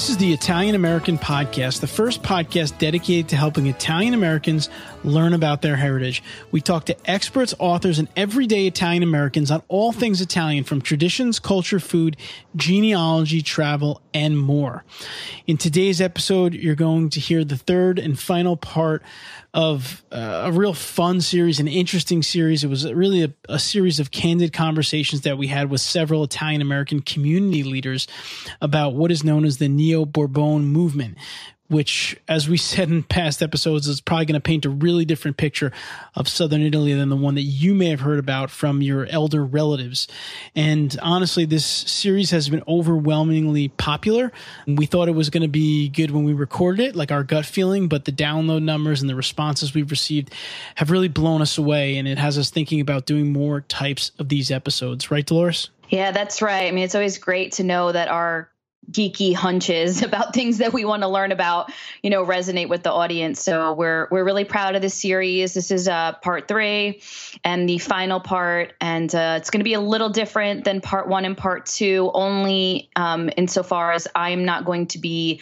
This is the Italian American Podcast, the first podcast dedicated to helping Italian Americans learn about their heritage. We talk to experts, authors, and everyday Italian Americans on all things Italian from traditions, culture, food, genealogy, travel, and more. In today's episode, you're going to hear the third and final part of uh, a real fun series, an interesting series. It was really a, a series of candid conversations that we had with several Italian American community leaders about what is known as the Neo Bourbon movement, which, as we said in past episodes, is probably going to paint a really different picture of Southern Italy than the one that you may have heard about from your elder relatives. And honestly, this series has been overwhelmingly popular. We thought it was going to be good when we recorded it, like our gut feeling, but the download numbers and the responses we've received have really blown us away. And it has us thinking about doing more types of these episodes. Right, Dolores? Yeah, that's right. I mean, it's always great to know that our geeky hunches about things that we want to learn about, you know, resonate with the audience. So we're we're really proud of this series. This is uh, part three, and the final part, and uh, it's going to be a little different than part one and part two, only um, insofar as I'm not going to be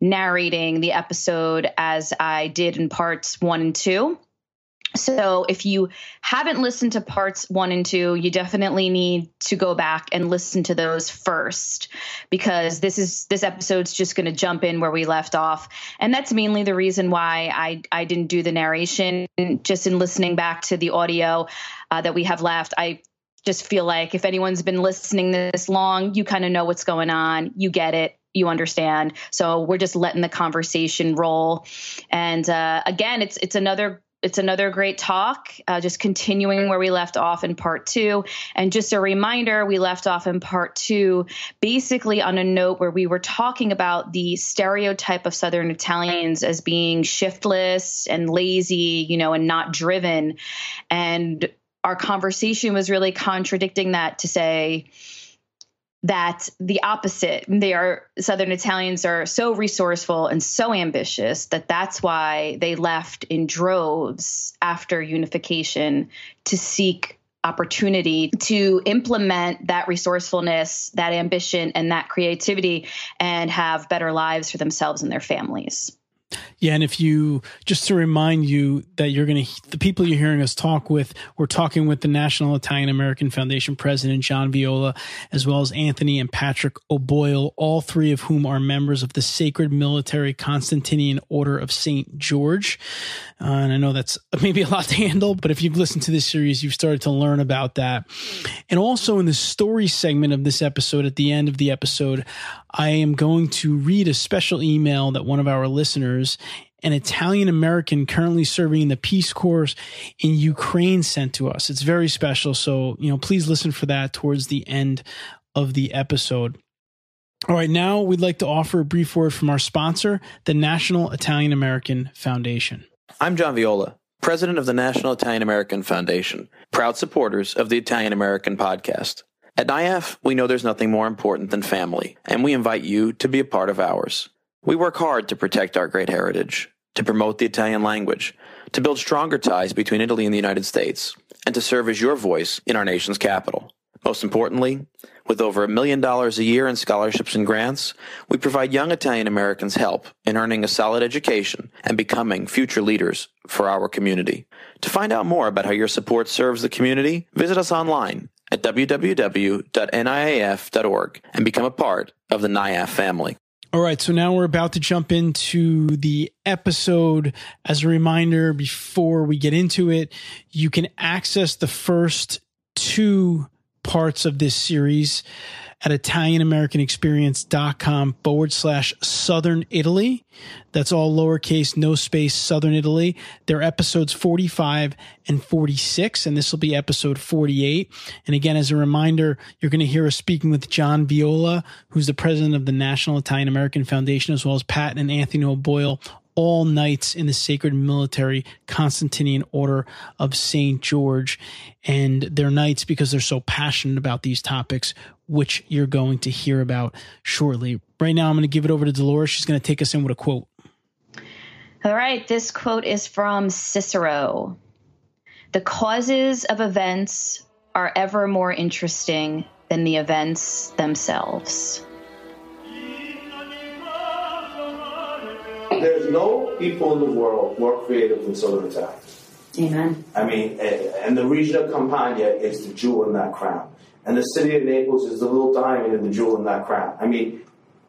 narrating the episode as I did in parts one and two. So if you haven't listened to parts one and two, you definitely need to go back and listen to those first because this is this episode's just going to jump in where we left off. And that's mainly the reason why I, I didn't do the narration. Just in listening back to the audio uh, that we have left, I just feel like if anyone's been listening this long, you kind of know what's going on. You get it you understand. So we're just letting the conversation roll. And uh, again, it's it's another it's another great talk, uh, just continuing where we left off in part two. And just a reminder, we left off in part two basically on a note where we were talking about the stereotype of Southern Italians as being shiftless and lazy, you know, and not driven. And our conversation was really contradicting that to say, that the opposite. They are southern italians are so resourceful and so ambitious that that's why they left in droves after unification to seek opportunity to implement that resourcefulness that ambition and that creativity and have better lives for themselves and their families yeah, and if you just to remind you that you're going to the people you're hearing us talk with, we're talking with the National Italian American Foundation president John Viola, as well as Anthony and Patrick O'Boyle, all three of whom are members of the Sacred Military Constantinian Order of Saint George. Uh, and I know that's maybe a lot to handle, but if you've listened to this series, you've started to learn about that. And also in the story segment of this episode, at the end of the episode, I am going to read a special email that one of our listeners, an Italian American currently serving in the Peace Corps in Ukraine, sent to us. It's very special. So, you know, please listen for that towards the end of the episode. All right, now we'd like to offer a brief word from our sponsor, the National Italian American Foundation. I'm John Viola, president of the National Italian American Foundation, proud supporters of the Italian American podcast. At NIAF, we know there's nothing more important than family, and we invite you to be a part of ours. We work hard to protect our great heritage, to promote the Italian language, to build stronger ties between Italy and the United States, and to serve as your voice in our nation's capital. Most importantly, with over a million dollars a year in scholarships and grants, we provide young Italian Americans help in earning a solid education and becoming future leaders for our community. To find out more about how your support serves the community, visit us online at www.niaf.org and become a part of the NIAF family. All right, so now we're about to jump into the episode. As a reminder, before we get into it, you can access the first two parts of this series at ItalianAmericanExperience.com forward slash Southern Italy. That's all lowercase, no space, Southern Italy. They're episodes 45 and 46, and this will be episode 48. And again, as a reminder, you're going to hear us speaking with John Viola, who's the president of the National Italian American Foundation, as well as Pat and Anthony O'Boyle, all knights in the sacred military Constantinian Order of St. George. And they're knights because they're so passionate about these topics, which you're going to hear about shortly. Right now, I'm going to give it over to Dolores. She's going to take us in with a quote. All right. This quote is from Cicero The causes of events are ever more interesting than the events themselves. There's no people in the world more creative than Southern Italians. Amen. I mean, eh, and the region of Campania is the jewel in that crown. And the city of Naples is the little diamond in the jewel in that crown. I mean,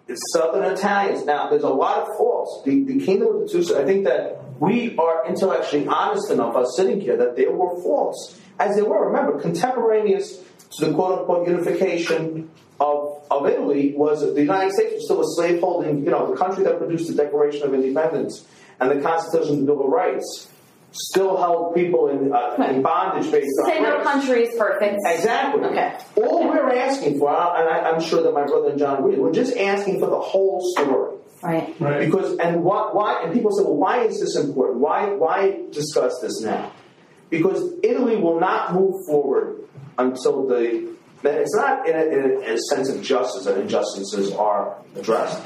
it's Southern Italians. Now, there's a lot of faults. The, the kingdom of the two, I think that we are intellectually honest enough, us sitting here, that there were faults. As there were, remember, contemporaneous to the quote unquote unification of, of Italy was the United States was still a slaveholding, you know, the country that produced the Declaration of Independence and the Constitution and the Bill of Rights still held people in, uh, in bondage based on Say no race. country is perfect. Exactly. Okay. All we're asking for, and I, I'm sure that my brother and John agree, we're just asking for the whole story. Right. Right. Because and why, why and people say, well, why is this important? Why why discuss this now? Because Italy will not move forward until the that it's not in a, in a, sense of justice that injustices are addressed,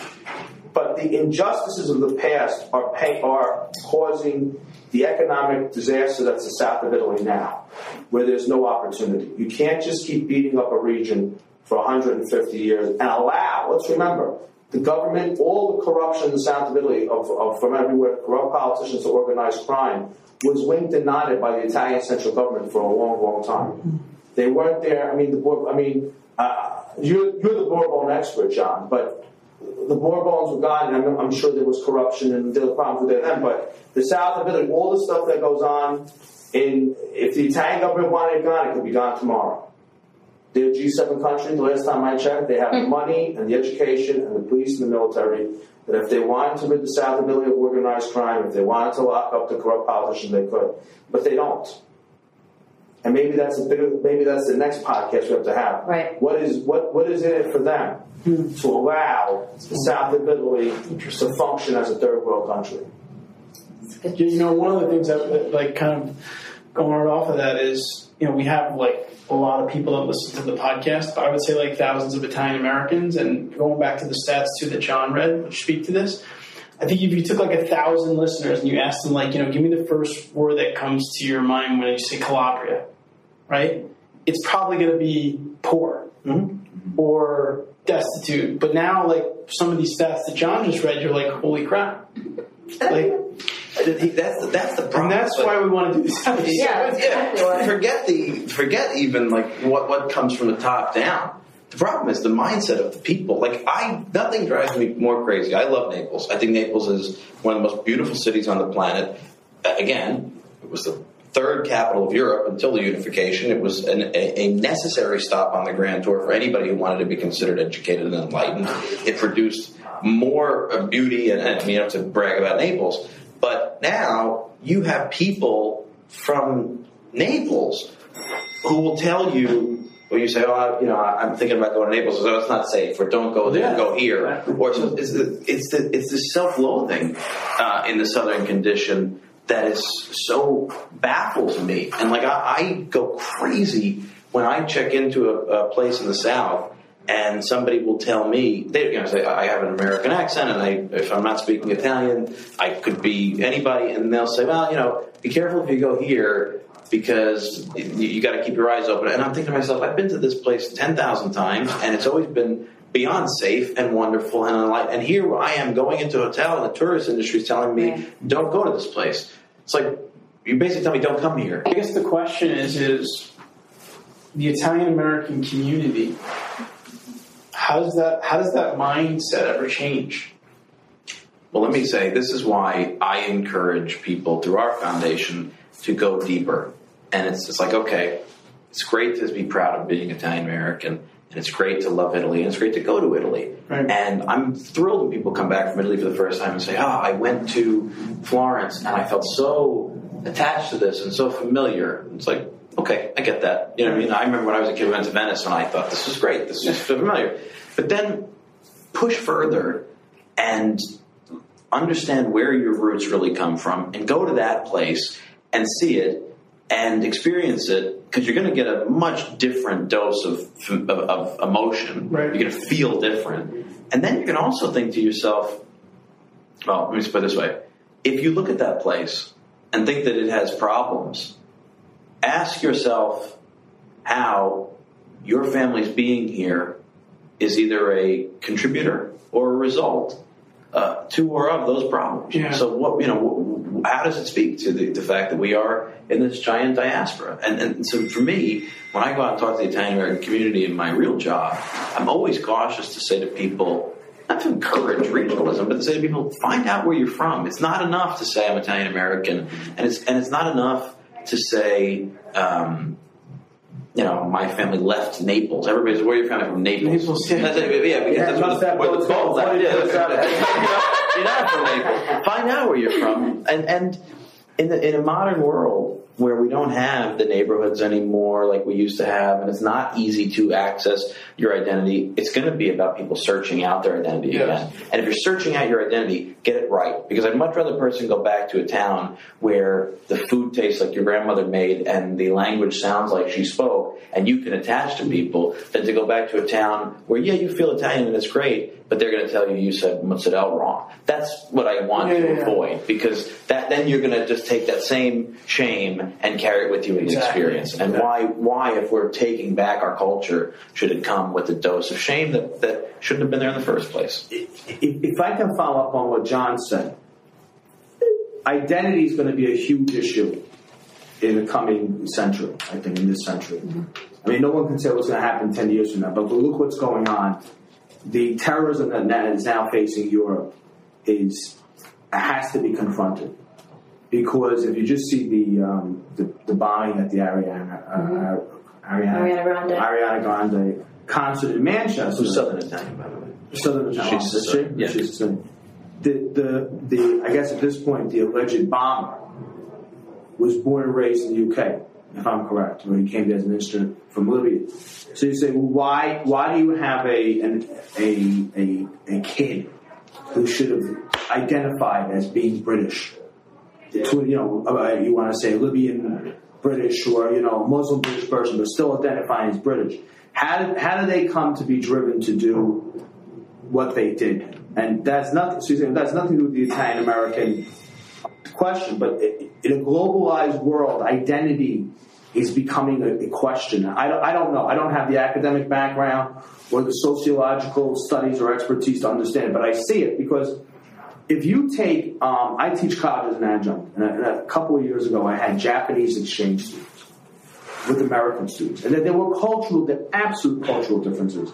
but the injustices of the past are pay, are causing the economic disaster that's the south of Italy now, where there's no opportunity. You can't just keep beating up a region for 150 years and allow. Let's remember. The government, all the corruption in the south of Italy, of, of from everywhere, corrupt politicians to organized crime, was winked and nodded by the Italian central government for a long, long time. They weren't there. I mean, the I mean, uh, you're, you're the Bourbon expert, John, but the Bourbons were gone, and I'm, I'm sure there was corruption and there were problems with it then. But the South of Italy, all the stuff that goes on, in if the Italian government wanted it gone, it could be gone tomorrow. They're a G7 country. The last time I checked, they have the money and the education and the police and the military. That if they wanted to rid the South of Italy of organized crime, if they wanted to lock up the corrupt politicians, they could. But they don't. And maybe that's a bigger, maybe that's the next podcast we have to have. Right. What is what what is in it for them to allow the South of Italy to function as a third world country? You you know, one of the things that, that, like, kind of going right off of that is, you know, we have like a lot of people that listen to the podcast. but I would say like thousands of Italian Americans, and going back to the stats too that John read, which speak to this. I think if you took like a thousand listeners and you asked them, like, you know, give me the first word that comes to your mind when you say Calabria, right? It's probably going to be poor or destitute. But now, like some of these stats that John just read, you're like, holy crap! Like, That's the, that's the problem. and that's But- why we want to do this episode. Yeah, that's exactly what. Forget the forget even like what what comes from the top down. The problem is the mindset of the people. Like I, nothing drives me more crazy. I love Naples. I think Naples is one of the most beautiful cities on the planet. Uh, again, it was the third capital of Europe until the unification. It was an, a, a necessary stop on the Grand Tour for anybody who wanted to be considered educated and enlightened. It produced more beauty, and, and you know to brag about Naples. But now you have people from Naples who will tell you when you say, "Oh, I, you know, I'm thinking about going to Naples," so it's not safe, or "Don't go there, Yeah. go here," or so it's the it's the it's the self-loathing uh, in the Southern condition that is so baffles me, and like I, I go crazy when I check into a, a place in the South. And somebody will tell me, they, you know, say I have an American accent, and I, if I'm not speaking Italian, I could be anybody, and they'll say, well, you know, be careful if you go here because you, you got to keep your eyes open. And I'm thinking to myself, I've been to this place 10,000 times and it's always been beyond safe and wonderful and enlightened. And here I am going into a hotel and the tourist industry is telling me, Right. don't go to this place. It's like, you basically tell me, don't come here. I guess the question is: is the Italian American community? How does that? How does that mindset ever change? Well, let me say this is why I encourage people through our foundation to go deeper. And it's just like, okay, it's great to be proud of being Italian American, and it's great to love Italy, and it's great to go to Italy. Right. And I'm thrilled when people come back from Italy for the first time and say, "Ah, I went to Florence and I felt so attached to this and so familiar." It's like, okay, I get that. You know what I mean? I remember when I was a kid, we went to Venice, and I thought this is great. This is familiar. But then push further and understand where your roots really come from and go to that place and see it and experience it because you're going to get a much different dose of, of, of emotion. Right. You're going to feel different. And then you can also think to yourself, well, let me just put it this way. If you look at that place and think that it has problems, ask yourself how your family's being here is either a contributor or a result uh, to or of those problems. Yeah. So what you know, how does it speak to the, the fact that we are in this giant diaspora? And, and so for me, when I go out and talk to the Italian American community in my real job, I'm always cautious to say to people. Not to encourage regionalism, but to say to people, find out where you're from. It's not enough to say I'm Italian American, and it's and it's not enough to say, um, you know, my family left Naples. Everybody's where you're from? From Naples. Naples, yeah. That's yeah, because Yeah, that's where, the- where the both boat goals. left. Yeah, Both you're not from Naples. Find out where you're from, and and in the, in a modern world where we don't have the neighborhoods anymore like we used to have, and it's not easy to access your identity, it's going to be about people searching out their identity Yes. again. And if you're searching out your identity, get it right. Because I'd much rather a person go back to a town where the food tastes like your grandmother made and the language sounds like she spoke and you can attach to people than to go back to a town where, yeah, you feel Italian and it's great, but they're going to tell you you said mozzarella wrong. That's what I want Yeah, to yeah, yeah. avoid because that then you're going to just take that same shame and carry it with you in the Exactly. experience. And why, why, if we're taking back our culture, should it come with a dose of shame that, that shouldn't have been there in the first place? if, if I can follow up on what John said, identity is going to be a huge issue in the coming century, I think, in this century. Mm-hmm. I mean, no one can say what's going to happen 10 years from now, but look what's going on. The terrorism that now- now facing Europe is has to be confronted. Because if you just see the um, the, the bombing at the Ariana, uh, Ariana, Ariana Grande. Ariana Grande concert in Manchester, Who's Southern Italian, by the way? Southern Italian. She's is she? Yeah. She's Southern. The, the, the, I guess at this point, the alleged bomber was born and raised in the UK, if I'm correct, where he came there as an instrument from Libya. So you say, well, why, why do you have a, an, a, a, a kid who should have identified as being British? To, you know, uh, you want to say Libyan British or, you know, Muslim British person, but still identifying as British. How did, how did they come to be driven to do what they did. And that's nothing. Susan, that's nothing to do with the Italian American question. But in a globalized world, identity is becoming a, question. I don't, I don't know. I don't have the academic background or the sociological studies or expertise to understand it, but I see it because if you take, um, I teach college as an adjunct, and a, a couple of years ago, I had Japanese exchange students with American students, and there were cultural, the absolute cultural differences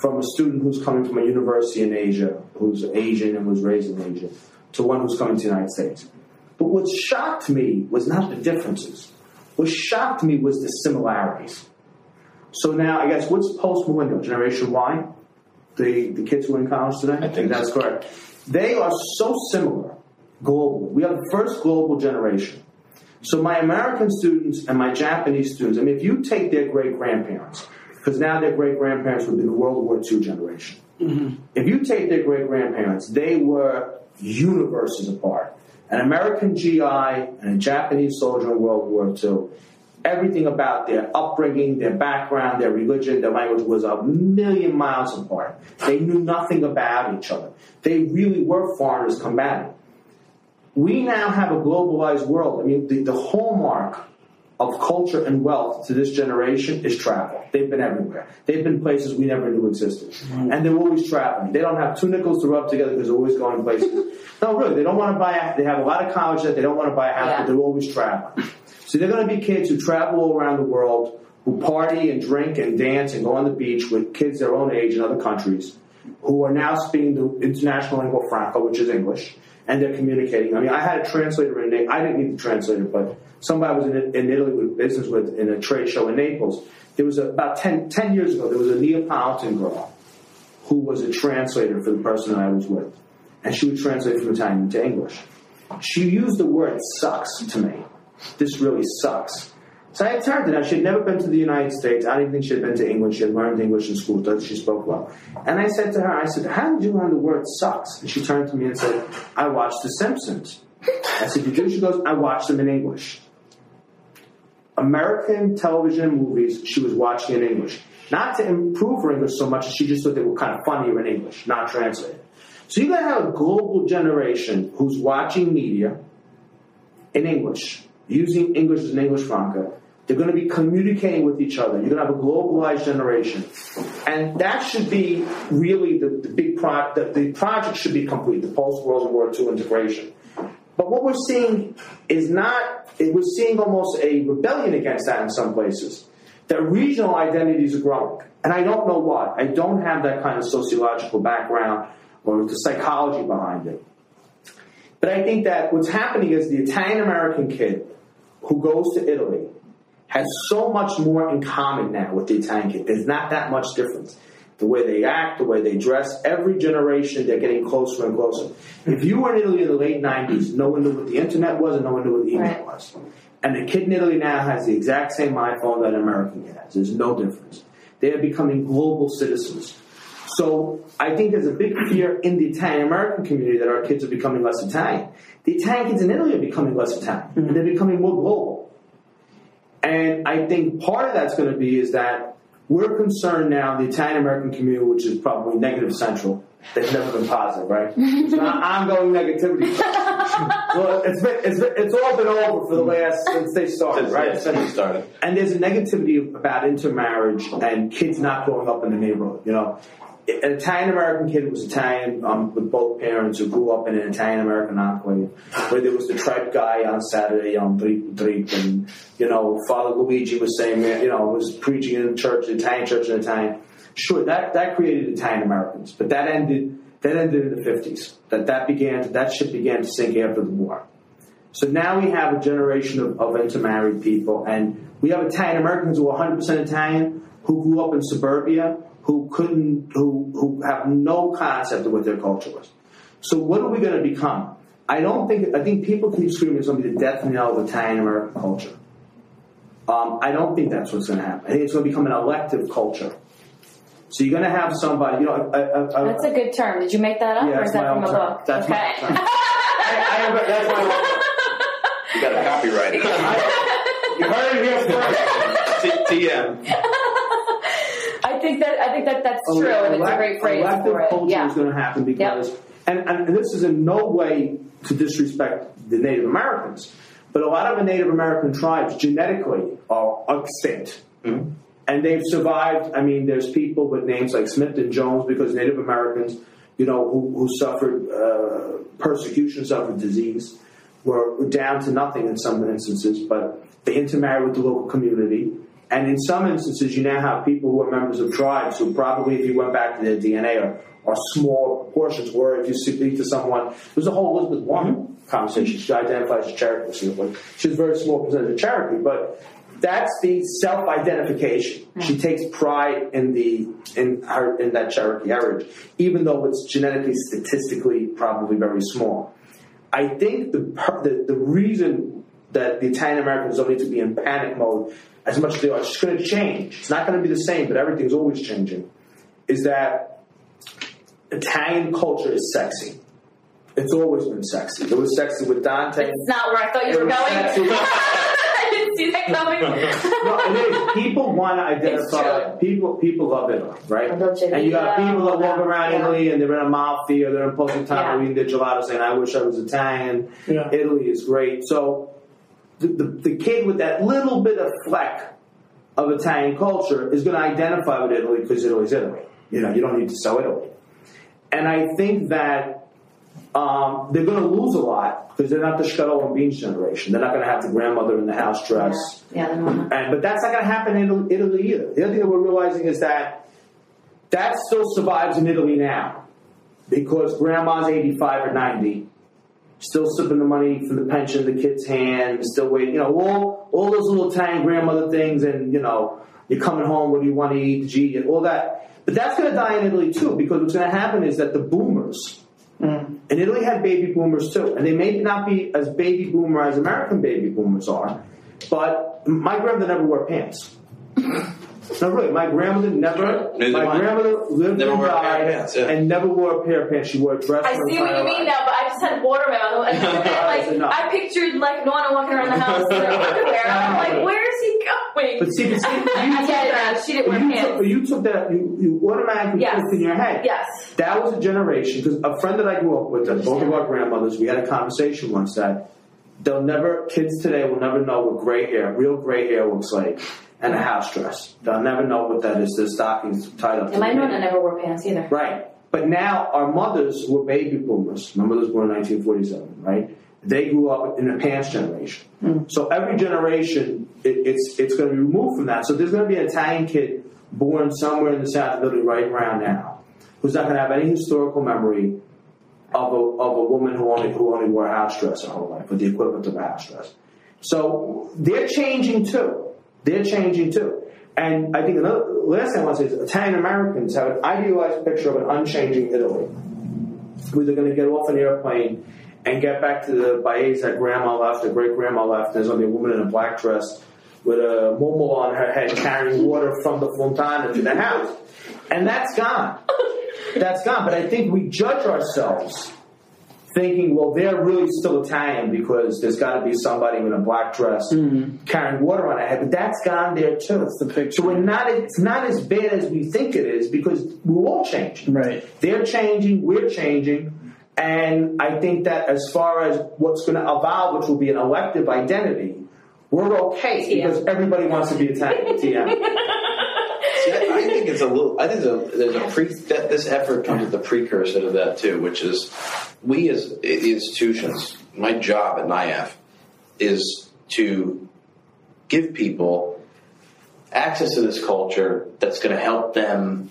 from a student who's coming from a university in Asia, who's Asian and was raised in Asia, to one who's coming to the United States. But what shocked me was not the differences. What shocked me was the similarities. So now, I guess, what's post millennial? Generation Y? The, the kids who are in college today? I think that's correct. They are so similar globally. We are the first global generation. So my American students and my Japanese students, I mean, if you take their great grandparents, because now their great grandparents would be the World War II generation. Mm-hmm. If you take their great grandparents, they were universes apart. An American GI and a Japanese soldier in World War II, everything about their upbringing, their background, their religion, their language was a million miles apart. They knew nothing about each other. They really were foreigners combating we now have a globalized world. I mean, the, the hallmark of culture and wealth to this generation is travel. They've been everywhere. They've been places we never knew existed. Mm-hmm. And they're always traveling. They don't have two nickels to rub together because they're always going places. no, really, they don't want to buy a, they have a lot of college that they don't want to buy a house, Yeah. but they're always traveling. So they're going to be kids who travel all around the world, who party and drink and dance and go on the beach with kids their own age in other countries, who are now speaking the international lingua franca, which is English, and they're communicating. I mean, I had a translator in. Na- I didn't need the translator, but somebody I was in, in Italy with business with in a trade show in Naples. There was a, about 10, 10 years ago. There was a Neapolitan girl who was a translator for the person I was with, and she would translate from Italian into English. She used the word "sucks" to me. This really sucks. So I turned to her. She had never been to the United States. I didn't think she had been to England. She had learned English in school, she spoke well. And I said to her, I said, How did you learn the word sucks? And she turned to me and said, I watched The Simpsons. I said, You do? She goes, I watched them in English. American television movies she was watching in English. Not to improve her English so much as she just thought they were kind of funnier in English, not translated. So you're going to have a global generation who's watching media in English, using English as an English franca. They're going to be communicating with each other. You're to have a globalized generation. And that should be really the, the big project. The, the project should be complete, the post World War II integration. But what we're seeing is not, we're seeing almost a rebellion against that in some places. That regional identities are growing. And I don't know why. I don't have that kind of sociological background or the psychology behind it. But I think that what's happening is the Italian American kid who goes to Italy has so much more in common now with the Italian kid. There's not that much difference. The way they act, the way they dress, every generation they're getting closer and closer. If you were in Italy in the late 90s, no one knew what the internet was and no one knew what the email Right. was. And the kid in Italy now has the exact same iPhone that an American kid has. There's no difference. They are becoming global citizens. So I think there's a big fear in the Italian American community that our kids are becoming less Italian. The Italian kids in Italy are becoming less Italian, and they're becoming more global. And I think part of that's going to be is that we're concerned now, the Italian American community, which is probably negative central, they've never been positive, right? It's not ongoing negativity. well, it's, been, it's, been, it's all been over for the last, since they started, Since- right? yeah, since they started. And there's a negativity about intermarriage and kids not growing up in the neighborhood. You know, an Italian American kid was Italian um, with both parents who grew up in an Italian American enclave where there was the tripe guy on Saturday on Drip Drip, and you know Father Luigi was saying, you know, was preaching in the church, Italian church in Italian. Sure, that that created Italian Americans, but that ended that ended in the 50s. That that began that ship began to sink after the war. So now we have a generation of, of intermarried people, and we have Italian Americans who are 100% Italian, who grew up in suburbia, who couldn't, who, who have no concept of what their culture was. So what are we going to become? I don't think, I think people keep screaming it's going to be the death knell of Italian American culture. Um, I don't think that's what's going to happen. I think it's going to become an elective culture. So you're going to have somebody, you know, a, a, a, That's a good term. Did you make that up, Yeah, or is that's that my from a term. book? That's my okay. own term. I, I have, a- that's my own You got a copyright. You heard it here first. TM. I think that I think that that's true, and it's a great phrase Elective for it. culture Yeah. is going to happen because, and, and this is in no way to disrespect the Native Americans, but a lot of the Native American tribes genetically are extinct. Mm-hmm. And they've survived. I mean, there's people with names like Smith and Jones because Native Americans, you know, who, who suffered uh, persecution, suffered disease, were down to nothing in some instances, but they intermarried with the local community. And in some instances, you now have people who are members of tribes who probably, if you went back to their DNA, are, are small proportions. Or if you speak to someone, there's a whole Elizabeth Warren conversation. She identifies as Cherokee. She she a very small percentage of Cherokee, but that's the self-identification. Hmm. She takes pride in the in her in that Cherokee heritage, even though it's genetically, statistically, probably very small. I think the the, the reason that the Italian Americans don't need to be in panic mode as much as they are, it's going to change. It's not going to be the same, but everything's always changing. Is that Italian culture is sexy? It's always been sexy. It was sexy with Dante. It's not where I thought you It were going. sexy. I didn't see that coming. no, it is. People want to identify. true. People people love Italy, right? And you got people that walk around yeah. Italy and they're in a Amalfi or they're in Positano Yeah. eating their gelato saying, I wish I was Italian. Yeah. Italy is great. So the, the, the kid with that little bit of fleck of Italian culture is going to identify with Italy because Italy's Italy. You know, you don't need to sell Italy. And I think that um, they're going to lose a lot because they're not the scuttle and beans generation. They're not going to have the grandmother in the house dress. Yeah, the mama. And, but that's not going to happen in Italy- Italy either. The other thing that we're realizing is that that still survives in Italy now because grandma's 85 or 90, still sipping the money from the pension in the kid's hand, still waiting, you know, all, all those little Italian grandmother things and, you know, you're coming home, what do you want to eat, you eat, all that. But that's going to die in Italy too because what's going to happen is that the boomers, mm. and Italy had baby boomers too, and they may not be as baby boomer as American baby boomers are, but my grandmother never wore pants. no, really, my grandmother never. Neither my mine. grandmother lived Never and wore a pair of died pants, yeah. and never wore a pair of pants. She wore a dress. I her see what entire you mean life. now, but I just had water in my mouth. And like, I pictured like Nwana walking around the house in her underwear. I'm like, where is he going? But see, but see, you took I get it that. now. She didn't wear you pants. Took, you took that. You, you automatically Yes. put it in your head. Yes. That was a generation because a friend that I grew up with, that both of our grandmothers, we had a conversation once that They'll never, kids today will never know what gray hair, real gray hair looks like, and a house dress. They'll never know what that is. The stockings tied up. And my nonna never wore pants either. Right. But now our mothers were baby boomers. My mother was born in 1947, right? They grew up in the pants generation. Hmm. So every generation, it, it's it's going to be removed from that. So there's going to be an Italian kid born somewhere in the South of Italy right around now, who's not going to have any historical memory of a, of a woman who only who only wore a house dress her whole life, or the equivalent of a house dress. So they're changing too. They're changing too. And I think another last thing I want to say is Italian Americans have an idealized picture of an unchanging Italy. Where they're going to get off an airplane and get back to the paese that grandma left, the great grandma left. There's going to be a woman in a black dress with a mumu on her head carrying water from the fontana to the house. And that's gone. That's gone. But I think we judge ourselves thinking, well, they're really still Italian because there's got to be somebody in a black dress mm-hmm. carrying water on their head. But that's gone there too. That's the picture. So we're not. It's not as bad as we think it is because we're all changing. Right. They're changing. We're changing. And I think that as far as what's going to evolve, which will be an elective identity, we're okay TM. because everybody wants to be Italian. See, I, think it's a little. I think there's a, there's a pre. That this effort comes with the precursor to that too, which is we as i- institutions. My job at NIAF is to give people access to this culture that's going to help them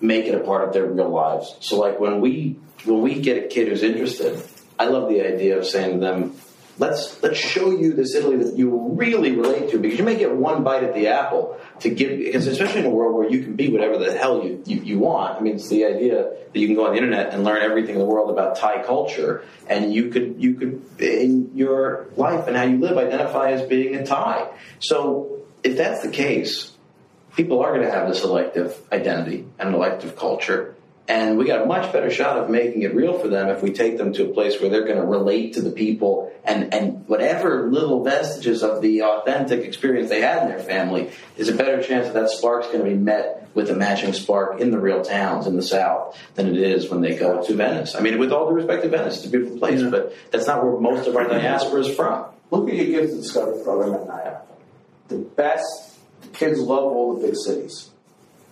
make it a part of their real lives. So, like when we when we get a kid who's interested, I love the idea of saying to them, "Let's let's show you this Italy that you really relate to," because you may get one bite at the apple to give. Because especially in a world where you can be whatever the hell you, you, you want. I mean, it's the idea that you can go on the internet and learn everything in the world about Thai culture, and you could you could in your life and how you live identify as being a Thai. So, if that's the case, people are going to have this elective identity and an elective culture. And we got a much better shot of making it real for them if we take them to a place where they're going to relate to the people and, and whatever little vestiges of the authentic experience they had in their family is a better chance that that spark's going to be met with a matching spark in the real towns in the South than it is when they go to Venice. I mean, with all due respect to Venice, it's a beautiful place, but that's not where most of our diaspora is from. Look at your Gift to Discovery program at NIAF. The best, the kids love all the big cities.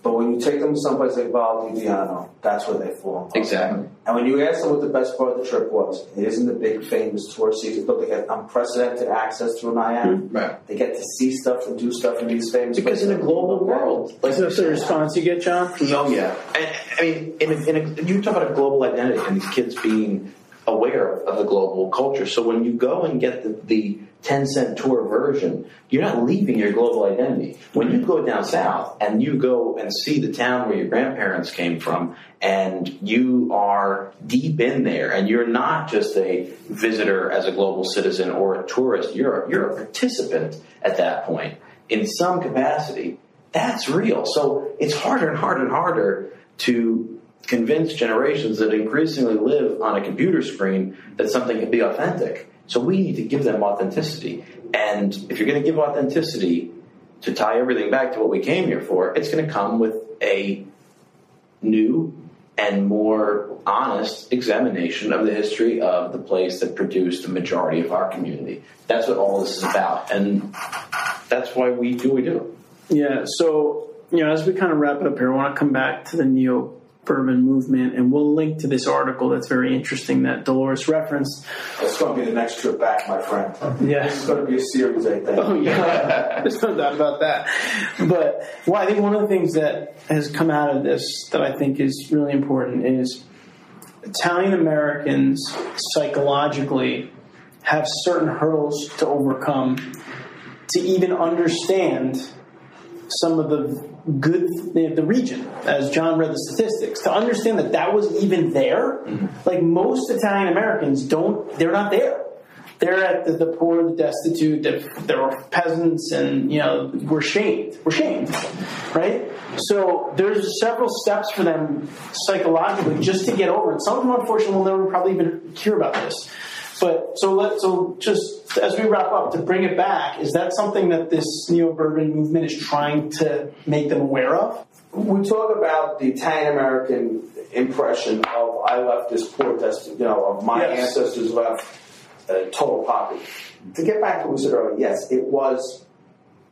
But when you take them to someplace like Val di Diano, that's where they fall. Exactly. And when you ask them what the best part of the trip was, it isn't the big famous tour season. but they get unprecedented access through NIAF. Mm-hmm. Right. They get to see stuff and do stuff in these famous places. Because in a global world, like Is that the response you get, John? Oh yeah, and, I mean, in a, in a, you talk about a global identity and these kids being aware of the global culture. So when you go and get the, the ten cent tour version, you're not leaving your global identity. When you go down south and you go and see the town where your grandparents came from, and you are deep in there, and you're not just a visitor as a global citizen or a tourist. You're you're a participant at that point in some capacity that's real. So it's harder and harder and harder to convince generations that increasingly live on a computer screen that something can be authentic. So we need to give them authenticity. And if you're going to give authenticity to tie everything back to what we came here for, it's going to come with a new and more honest examination of the history of the place that produced the majority of our community. That's what all this is about. And that's why we do what we do. Yeah. So, you know, as we kind of wrap up here, I want to come back to the neo bourbon movement, and we'll link to this article that's very interesting that Dolores referenced. It's going to be the next trip back, my friend. Yeah. it's going to be a series, I think. Oh yeah, there's no doubt about that. But well, I think one of the things that has come out of this that I think is really important is Italian Americans psychologically have certain hurdles to overcome to even understand some of the good the, the region as john read the statistics to understand that that was even there mm-hmm. like most italian americans don't they're not there. They're at the, the poor the destitute they're, they're peasants and you know we're shamed we're shamed right? So there's several steps for them psychologically just to get over it. Some of them unfortunately will never probably even hear about this but so let so just as we wrap up to bring it back, is that something that this neo bourbon movement is trying to make them aware of? we talk about the Italian American impression of I left this poor desti- you know, of my Yes. ancestors left uh, total poverty. To get back to what we said earlier, yes, it was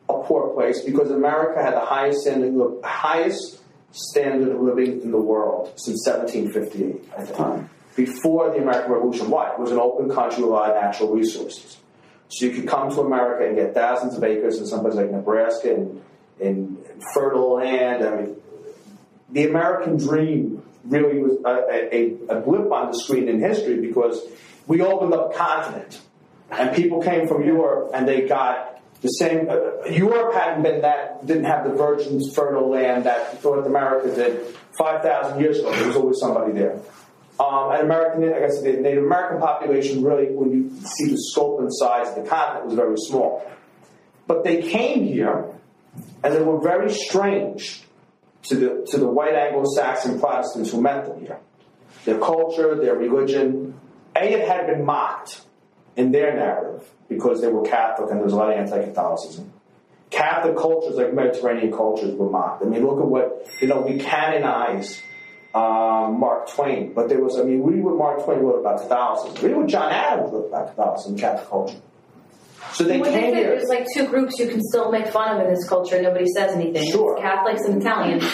a poor place because America had the highest standard of, highest standard of living in the world since 1758 at the time. Before the American Revolution, why? It was an open country with a lot of natural resources. So you could come to America and get thousands of acres in some like Nebraska and in fertile land. I mean, the American dream really was a, a, a blip on the screen in history because we opened up continent and people came from Europe and they got the same. Uh, Europe hadn't been that didn't have the virgin fertile land that North America did five thousand years ago. There was always somebody there. Um, and American, I said, the Native American population really, when you see the scope and size of the continent, was very small. But they came here, and they were very strange to the to the white Anglo-Saxon Protestants who met them here. Their culture, their religion, a it had been mocked in their narrative because they were Catholic and there was a lot of anti-Catholicism. Catholic cultures, like Mediterranean cultures, were mocked. I mean, look at what you know. We canonize um, Mark Twain, but there was. I mean, read what Mark Twain wrote about Catholicism. Read what John Adams wrote about Catholicism, Catholic culture. So they When came they say here. there's like two groups you can still make fun of in this culture, nobody says anything. Sure. It's Catholics and Italians.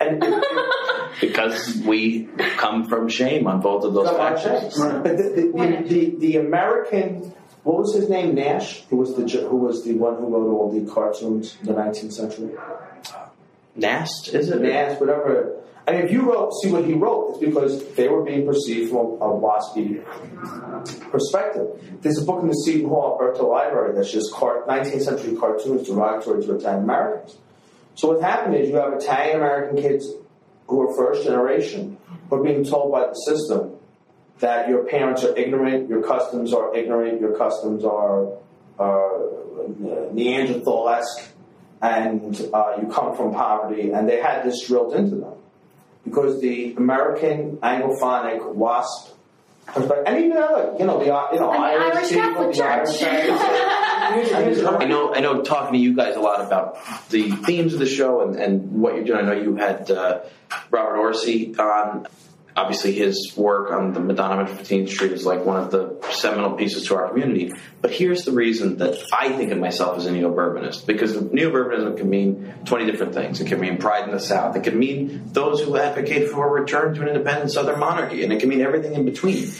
And because we come from shame on both of those factors. But the, the, the, the, the American, what was his name? Nash, who was the who was the one who wrote all the cartoons in the 19th century. Nast, is it? Nast, whatever. Mean, if you wrote, see what he wrote, it's because they were being perceived from a, a waspy perspective. There's a book in the Seton Hall Alberta Library that's just car- 19th century cartoons derogatory to Italian Americans. So what happened is you have Italian American kids who are first generation who are being told by the system that your parents are ignorant, your customs are ignorant, your customs are uh, Neanderthal-esque, and uh, you come from poverty, and they had this drilled into them because the American Anglophonic WASP perspective, and even other, you know, the you know the Irish people, the Irish Catholic- I know, I know. Talking to you guys a lot about the themes of the show and, and what you're doing. I know you had uh, Robert Orsi on. Obviously, his work on the Madonna of 15th Street is like one of the seminal pieces to our community. But here's the reason that I think of myself as a neo-bourbonist, because neo-bourbonism can mean 20 different things. It can mean pride in the South. It can mean those who advocate for a return to an independent Southern monarchy, and it can mean everything in between.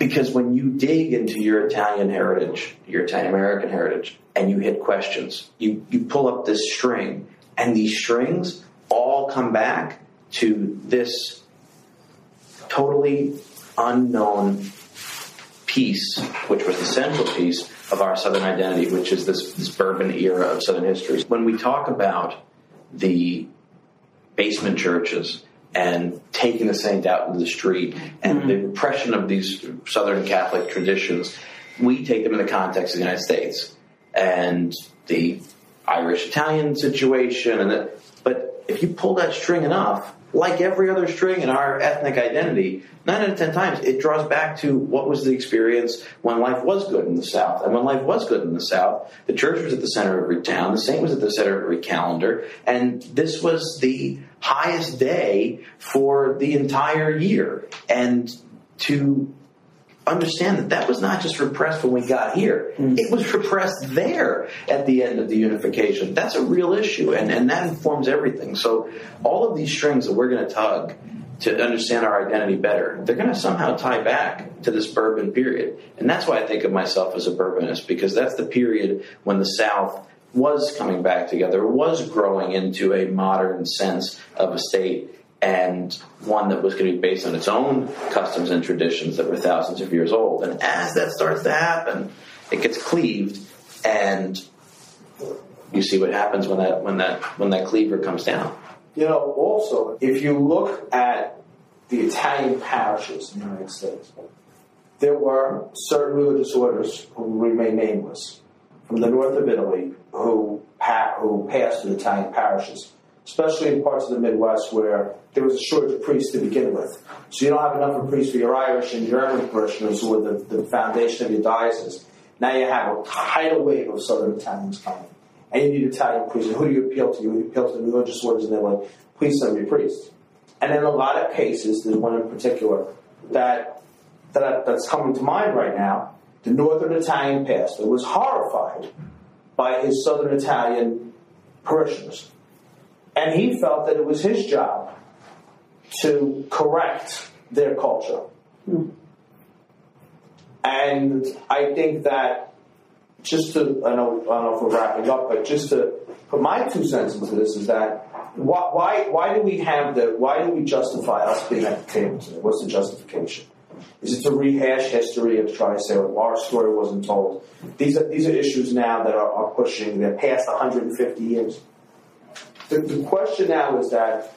Because when you dig into your Italian heritage, your Italian American heritage, and you hit questions, you, you pull up this string, and these strings all come back to this totally unknown piece, which was the central piece of our Southern identity, which is this, this bourbon era of Southern history. When we talk about the basement churches and taking the saint out into the street and mm-hmm. the repression of these Southern Catholic traditions, we take them in the context of the United States and the Irish Italian situation. And the, but if you pull that string enough, like every other string in our ethnic identity, nine out of ten times it draws back to what was the experience when life was good in the South. And when life was good in the South, the church was at the center of every town, the saint was at the center of every calendar, and this was the highest day for the entire year. And to understand that that was not just repressed when we got here. Mm. It was repressed there at the end of the unification. That's a real issue, and, and that informs everything. So all of these strings that we're going to tug to understand our identity better, they're going to somehow tie back to this bourbon period. And that's why I think of myself as a bourbonist, because that's the period when the South was coming back together, was growing into a modern sense of a state and one that was going to be based on its own customs and traditions that were thousands of years old. And as that starts to happen, it gets cleaved, and you see what happens when that when that when that cleaver comes down. You know, also, if you look at the Italian parishes in the United States, there were certain religious orders who remain nameless from the north of Italy who, who passed to Italian parishes, especially in parts of the Midwest where there was a shortage of priests to begin with. So you don't have enough of priests for your Irish and German parishioners who are the, the foundation of your diocese. Now you have a tidal wave of Southern Italians coming. And you need Italian priests. And who do you appeal to? You appeal to the religious orders, and they're like, please send me priests. And in a lot of cases, there's one in particular that that, that's coming to mind right now, the northern Italian pastor was horrified by his southern Italian parishioners. And he felt that it was his job to correct their culture. And I think that just to, I know, I don't know if we're wrapping up, but just to put my two cents into this is that why, why, why do we have the, why do we justify us being at the table today? What's the justification? Is it to rehash history and to try to say, well, our story wasn't told? These are, these are issues now that are, are pushing, they're past 150 years. The, the question now is that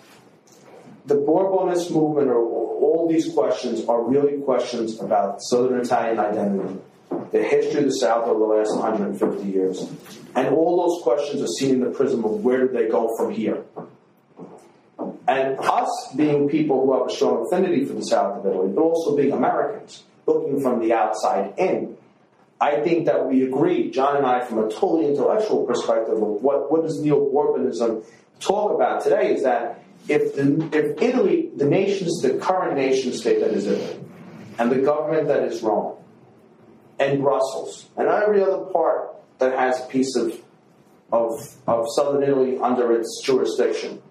the Bourbonist movement or all these questions are really questions about Southern Italian identity, the history of the South over the last 150 years. And all those questions are seen in the prism of where do they go from here. And us being people who have a strong affinity for the South of Italy, but also being Americans, looking from the outside in, I think that we agree, John and I, from a totally intellectual perspective of what, what does neo-Bourbonism talk about today is that if, the, if Italy, the nations, the current nation state that is Italy, and the government that is Rome, and Brussels, and every other part that has a piece of, of, of southern Italy under its jurisdiction,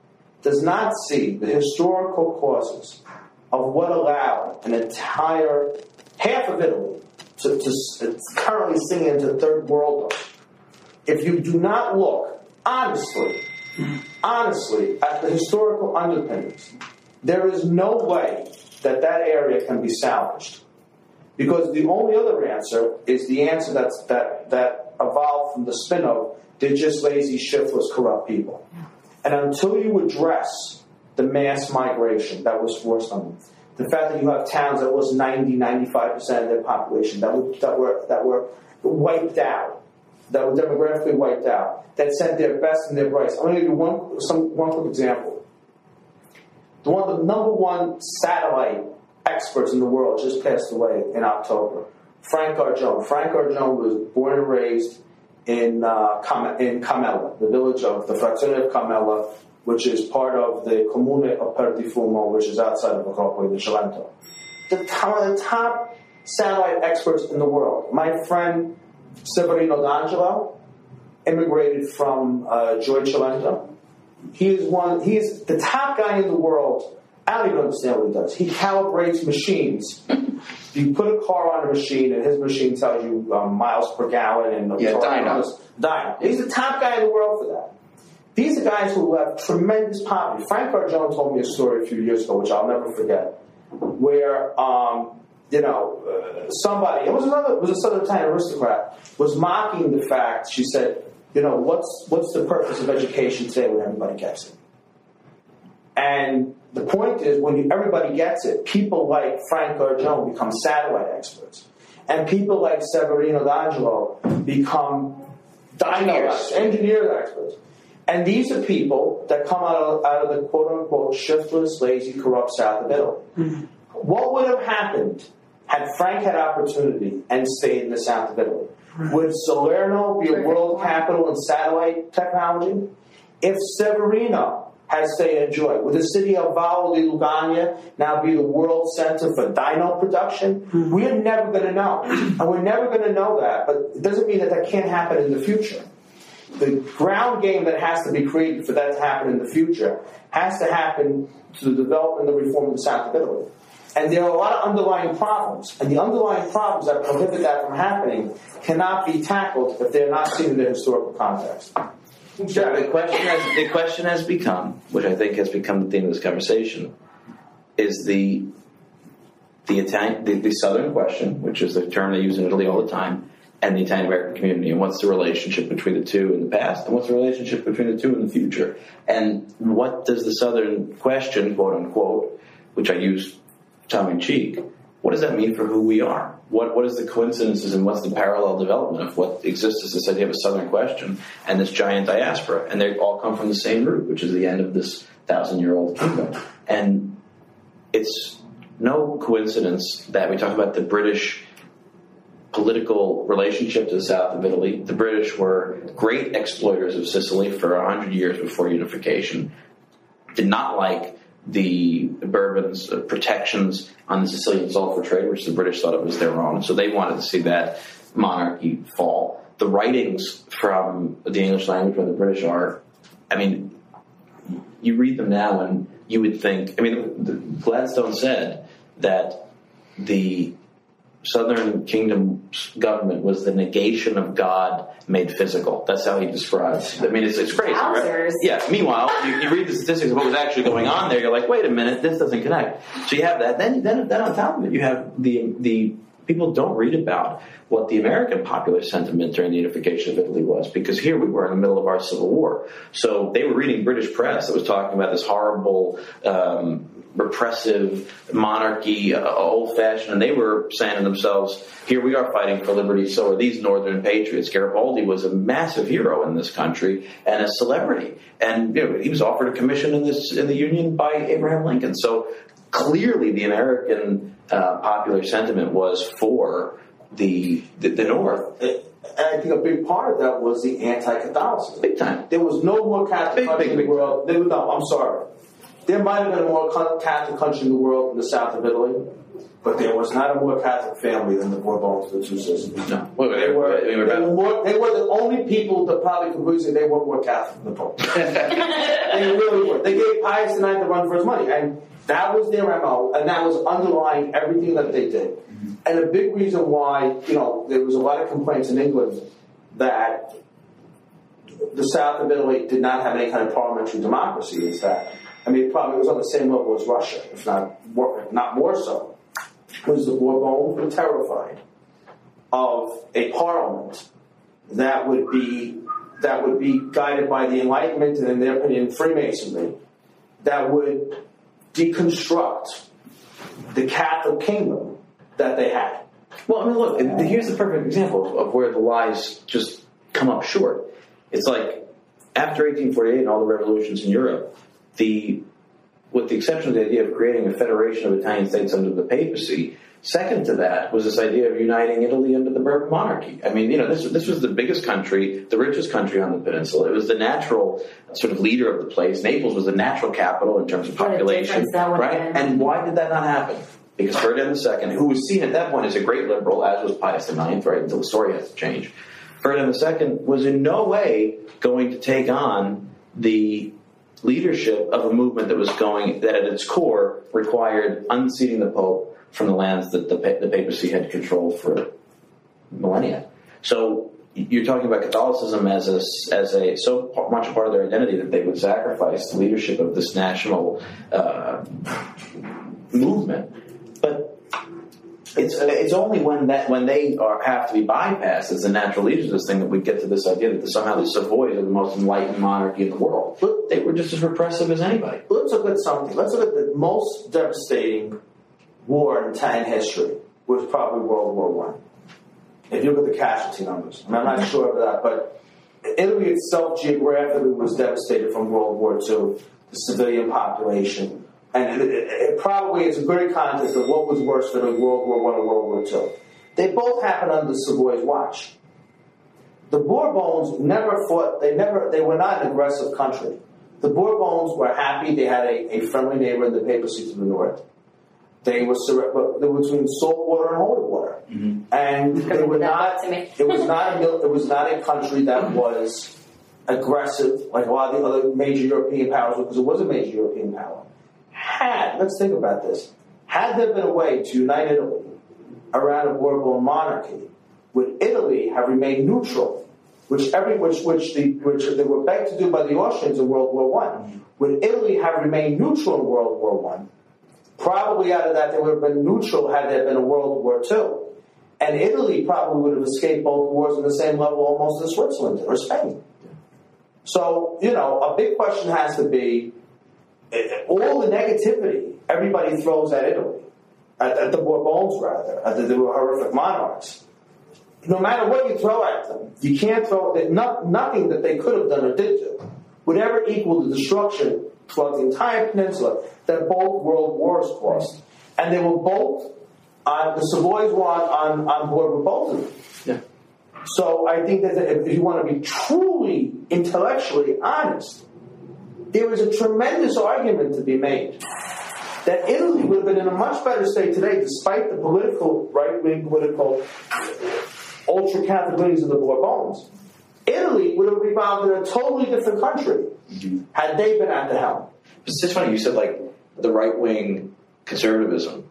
does not see the historical causes of what allowed an entire half of Italy to, to currently sink into third world. If you do not look honestly, honestly at the historical underpinnings, there is no way that that area can be salvaged. Because the only other answer is the answer that's, that, that evolved from the spin of they're just lazy, shiftless, corrupt people. And until you address the mass migration that was forced on them, the fact that you have towns that was 90, 95% of their population that were, that were, that were wiped out, that were demographically wiped out, that sent their best and their brightest. I'm going to give you one, some, one quick example. The one of the number one satellite experts in the world just passed away in October. Frank Arjone. Frank Arjone was born and raised in uh, in Camella, the village of the Frazione of Camella, which is part of the Comune of Perdifumo, which is outside of Agropoli di Cilento. The top, the top satellite experts in the world. My friend Severino D'Angelo immigrated from uh, Gioi Cilento. He is one. He is the top guy in the world. I don't even understand what he does. He calibrates machines you put a car on a machine, and his machine tells you um, miles per gallon and yeah, dyno. dyno. He's the top guy in the world for that. These are guys who have tremendous poverty. Frank Arjone told me a story a few years ago, which I'll never forget, where um, you know uh, somebody it was another it was a Southern Italian aristocrat was mocking the fact. She said, you know, what's what's the purpose of education today when everybody gets it? And the point is, when you, everybody gets it, people like Frank Arjone become satellite experts. And people like Severino D'Angelo become engineers. engineers experts. And these are people that come out of, out of the quote unquote shiftless, lazy, corrupt south of Italy. Mm-hmm. What would have happened had Frank had opportunity and stayed in the south of Italy? Would Salerno be a world capital in satellite technology? If Severino had stayed they enjoyed. Would the city of Vallo di Lucania now be the world center for dyno production? Mm-hmm. We're never going to know. And we're never going to know that, but it doesn't mean that that can't happen in the future. The ground game that has to be created for that to happen in the future has to happen to the development and the reform of the South of Italy. And there are a lot of underlying problems. And the underlying problems that prohibit that from happening cannot be tackled if they're not seen in their historical context. Yeah, the question has the question has become, which I think has become the theme of this conversation, is the the Italian the, the Southern question, which is the term they use in Italy all the time, and the Italian American community, and what's the relationship between the two in the past, and what's the relationship between the two in the future, and what does the Southern question, quote unquote, which I use tongue in cheek, what does that mean for who we are? What what is the coincidences and what's the parallel development of what exists as this idea of a Southern question and this giant diaspora? And they all come from the same root, which is the end of this thousand year old kingdom. And it's no coincidence that we talk about the British political relationship to the south of Italy. The British were great exploiters of Sicily for a hundred years before unification. Did not like the Bourbon's uh, protections on the Sicilian sulfur trade, which the British thought of as their own. So they wanted to see that monarchy fall. The writings from the English language by the British are, I mean, you read them now and you would think, I mean, Gladstone said that the Southern Kingdom's government was the negation of God made physical. That's how he describes. I mean, it's, it's crazy, right? Yeah. Meanwhile, you, you read the statistics of what was actually going on there. You're like, wait a minute, this doesn't connect. So you have that. Then, then, then on top of it, you have the the people don't read about what the American popular sentiment during the unification of Italy was, because here we were in the middle of our civil war. So they were reading British press that was talking about this horrible, um, repressive monarchy, uh, old fashioned, and they were saying to themselves, here we are fighting for liberty, so are these northern patriots. Garibaldi was a massive hero in this country and a celebrity. And you know, he was offered a commission in this in the Union by Abraham Lincoln. So clearly the American uh, popular sentiment was for the the, the North, And I think a big part of that was the anti-Catholicism. big time. There was no more Catholic Big, country big, in the world. There, no, I'm sorry. There might have been a more Catholic country in the world in the south of Italy, but there was not a more Catholic family than the Bourbons, the two sisters. No, wait, wait, They were, wait, wait, they were more. They were the only people that probably could say they were more Catholic than the Pope. they really were. They gave Pius IX the run for his money, and that was their mo, and that was underlying everything that they did. Mm-hmm. And a big reason why, you know, there was a lot of complaints in England that the south of Italy did not have any kind of parliamentary democracy is that, I mean, probably it was on the same level as Russia, if not more, not more so, was the Bourbons were terrified of a parliament that would be that would be guided by the Enlightenment and, in their opinion, Freemasonry, that would deconstruct the Catholic kingdom that they had. Well, I mean, look, here's the perfect example of where the lies just come up short. It's like after 1848 and all the revolutions in Europe, the with the exception of the idea of creating a federation of Italian states under the papacy, second to that was this idea of uniting Italy under the Bourbon monarchy. I mean, you know, this this was the biggest country, the richest country on the peninsula. It was the natural sort of leader of the place. Naples was the natural capital in terms of population, difference that would have right? And why did that not happen? Because Ferdinand II, who was seen at that point as a great liberal, as was Pius IX, right, until the story has to change, Ferdinand II was in no way going to take on the leadership of a movement that was going, that at its core required unseating the Pope from the lands that the, the papacy had controlled for millennia. So you're talking about Catholicism as a, as a so much a part of their identity that they would sacrifice the leadership of this national uh, movement. But it's uh, it's only when that when they are have to be bypassed as the natural leaders of this thing that we get to this idea that somehow the Savoys are the most enlightened monarchy in the world. But they were just as repressive as anybody. Let's look at something. Let's look at the most devastating war in Italian history was probably World War One. If you look at the casualty numbers, and I'm not mm-hmm. sure of that, but Italy itself geographically was devastated from World War II, the civilian population, and it, it, it probably is a great contest of what was worse than World War One or World War II. They both happened under the Savoy's watch. The Bourbons never fought. They never. They were not an aggressive country. The Bourbons were happy. They had a, a friendly neighbor in the papacy to the north. They were sur- they were between salt water and holy water, mm-hmm. and they were not. It was not a it was not a country that was aggressive like a lot of the other major European powers because it was a major European power. Had let's think about this. Had there been a way to unite Italy around a Bourbon monarchy, would Italy have remained neutral, which every which which the which they were begged to do by the Austrians in World War One? Would Italy have remained neutral in World War One? Probably out of that they would have been neutral had there been a World War Two. And Italy probably would have escaped both wars on the same level almost as Switzerland or Spain. So, you know, a big question has to be all the negativity everybody throws at Italy, at, at the Bourbons rather, at the, the horrific monarchs. No matter what you throw at them, you can't throw that. Not, nothing that they could have done or did do would ever equal the destruction throughout the entire peninsula that both world wars caused. And they were both on the Savoys were on, on, on board with both of them. Yeah. So I think that if you want to be truly intellectually honest, there is a tremendous argument to be made that Italy would have been in a much better state today, despite the political, right wing political, ultra Catholic leanings of the Bourbons. Italy would have evolved in a totally different country mm-hmm. had they been at the helm. It's just funny you said like the right wing conservatism,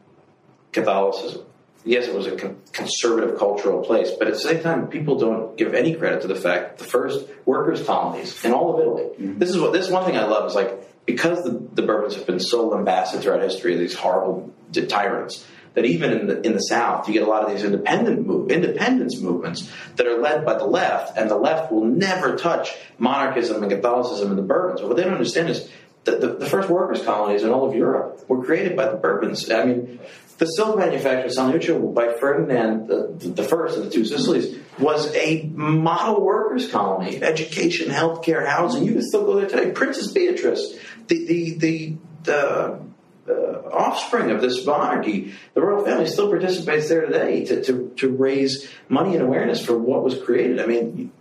Catholicism. Yes, it was a con- conservative cultural place, but at the same time, people don't give any credit to the fact that the first workers' colonies in all of Italy. Mm-hmm. This is what this one thing I love is like because the, the Bourbons have been so lambasted throughout history, these horrible tyrants. That even in the in the South, you get a lot of these independent move, independence movements that are led by the left, and the left will never touch monarchism and Catholicism and the Bourbons. But what they don't understand is that the, the first workers' colonies in all of Europe were created by the Bourbons. I mean, the silk manufacture of San Leucio by Ferdinand the, the First of the Two Sicilies was a model workers' colony, education, healthcare, housing. You can still go there today. Princess Beatrice, the the the, the uh, offspring of this monarchy, the royal family still participates there today to, to, to raise money and awareness for what was created. I mean,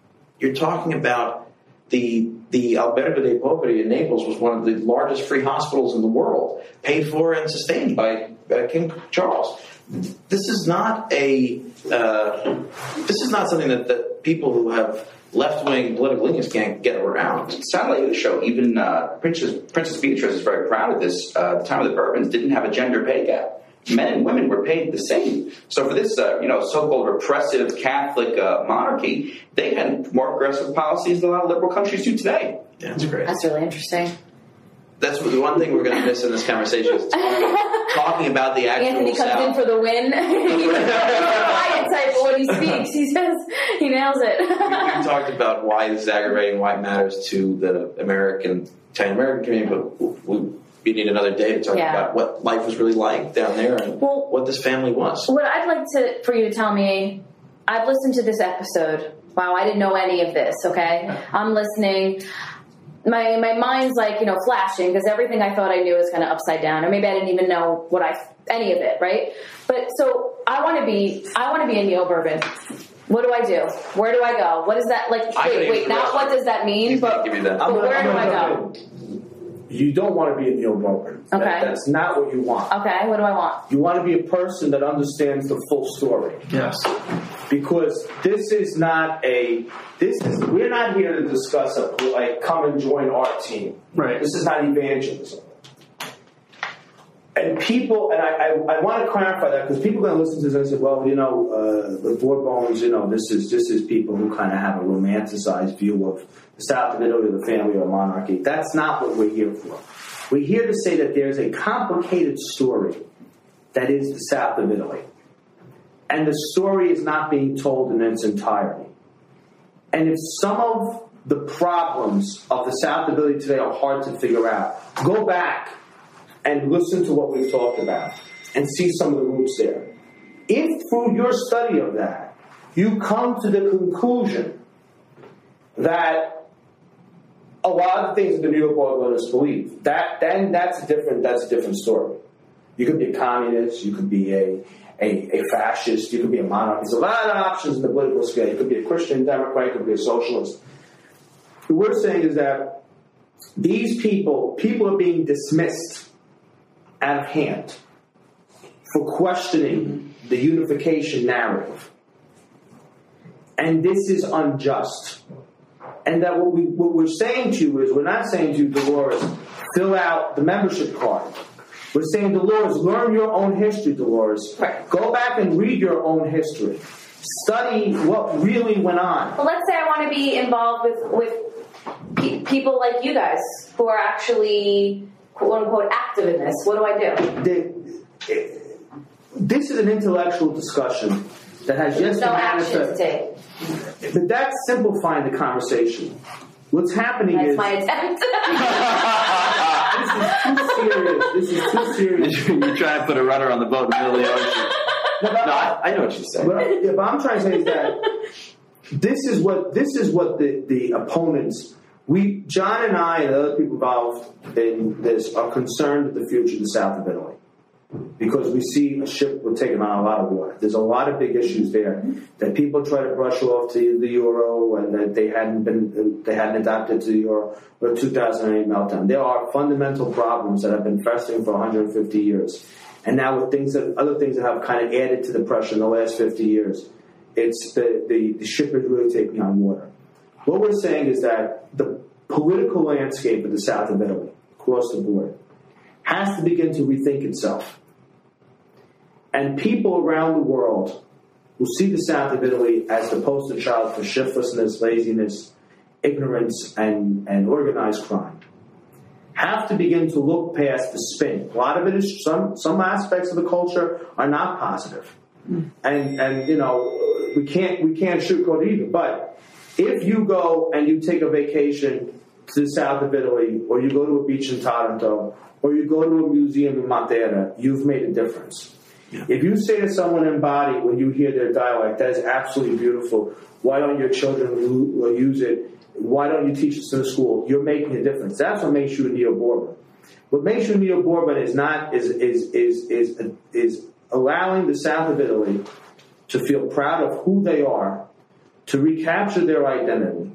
you're talking about the the Albergo dei Poveri in Naples was one of the largest free hospitals in the world, paid for and sustained by uh, King Charles. This is not a uh, this is not something that, that people who have left wing political leanings can't get around. Sadly, the show, even uh, Princess, Princess Beatrice is very proud of this. Uh, the time of the Bourbons didn't have a gender pay gap. Men and women were paid the same. So for this, uh, you know, so-called repressive Catholic uh, monarchy, they had more aggressive policies than a lot of liberal countries do today. Yeah, that's great. That's really interesting. That's the one thing we're going to miss in this conversation is talking, talking about the actual Anthony comes South. in for the win. He's quiet type, but when he speaks, he says he nails we, it. we talked about why this is aggravating, why it matters to the American, Italian American community, but we, we need another day to talk Yeah. about what life was really like down there and Well- what this family was. What I'd like to for you to tell me, I've listened to this episode. Wow, I didn't know any of this. Okay, I'm listening. My my mind's like you know flashing because everything I thought I knew is kind of upside down, or maybe I didn't even know what I any of it. Right, but so I want to be I want to be a neo bourbon. What do I do? Where do I go? What is that like? I Wait, wait. Not what does that mean, You but me that. Where do I go? Jump in. You don't want to be a neo Bourbon. That- Okay. that's not what you want. Okay, what do I want? You want to be a person that understands the full story. Yes. because this is not a this is we're not here to discuss a like come and join our team Right. this is not evangelism and people and i, I, I want to clarify that because people are going to listen to this and say well you know uh, the Bourbons you know this is this is people who kind of have a romanticized view of the south of italy the family or monarchy. That's not what we're here for. We're here to say that there's a complicated story that is the south of italy. And the story is not being told in its entirety. And if some of the problems of the South of Italy today are hard to figure out, go back and listen to what we've talked about and see some of the roots there. If through your study of that, you come to the conclusion that a lot of things that the neo-Bourbonists believe, that then that's a different that's a different story. You could be a communist, you could be a, a, a fascist, you could be a monarch. There's a lot of options in the political scale. You could be a Christian Democrat, you could be a socialist. What we're saying is that these people, people are being dismissed out of hand for questioning the unification narrative. And this is unjust. And that what, we, what we're saying to you is, we're not saying to you, Dolores, fill out the membership card. We're saying, Dolores, learn your own history, Dolores. Right. Go back and read your own history. Study what really went on. Well, let's say I want to be involved with with pe- people like you guys who are actually quote unquote active in this. What do I do? The- this is an intellectual discussion that has There's just no to action to take. But that's simplifying the conversation. What's happening That's is my attempt. this is too serious. This is too serious. you try to put a rudder on the boat in the middle of the ocean. No, but- No, I, I know what you're saying. What, I, yeah, but I'm trying to say is that this is what this is what the, the opponents we John and I and other people involved in this are concerned with the future of the south of Italy. because we see a ship we're taking on a lot of water. There's a lot of big issues there that people try to brush off to the euro and that they hadn't been they hadn't adapted to the euro or 2008 meltdown. There are fundamental problems that have been festering for 150 years, and now with things that other things that have kind of added to the pressure in the last 50 years, it's the the, the ship is really taking on water. What we're saying is that the political landscape of the south of Italy, across the board, has to begin to rethink itself. And people around the world will see the south of Italy as the poster child for shiftlessness, laziness, ignorance, and, and organized crime. Have to begin to look past the spin. A lot of it is some some aspects of the culture are not positive. Hmm. And and you know, we can't we can't sugarcoat it either. But if you go and you take a vacation to the south of Italy, or you go to a beach in Taranto, or you go to a museum in Matera, you've made a difference. If you say to someone in Bari when you hear their dialect, that is absolutely beautiful. Why don't your children use it? Why don't you teach this in the school? You're making a difference. That's what makes you a Neo Bourbon. What makes you a Neo Bourbon is not is is is is is allowing the south of Italy to feel proud of who they are, to recapture their identity,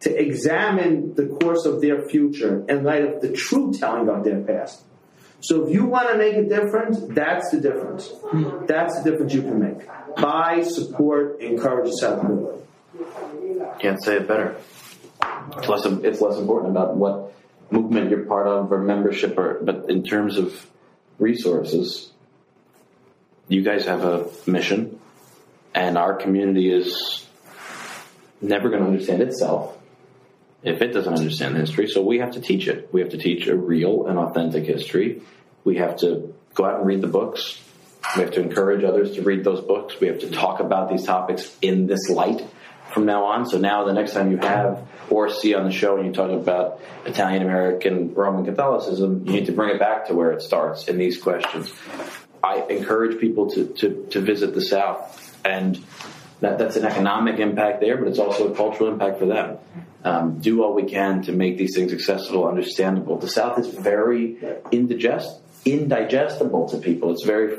to examine the course of their future in light of the true telling of their past. So if you want to make a difference, that's the difference. That's the difference you can make. Buy, support, encourage Italy. Can't say it better. It's less, it's less important about what movement you're part of or membership, or but in terms of resources, you guys have a mission, and our community is never going to understand itself if it doesn't understand history. So we have to teach it. We have to teach a real and authentic history. We have to go out and read the books. We have to encourage others to read those books. We have to talk about these topics in this light from now on. So now the next time you have or see on the show and you talk about Italian American Roman Catholicism, you need to bring it back to where it starts in these questions. I encourage people to, to, to visit the South and that, that's an economic impact there, but it's also a cultural impact for them. Um, do all we can to make these things accessible, understandable. The South is very indigest, indigestible to people. It's very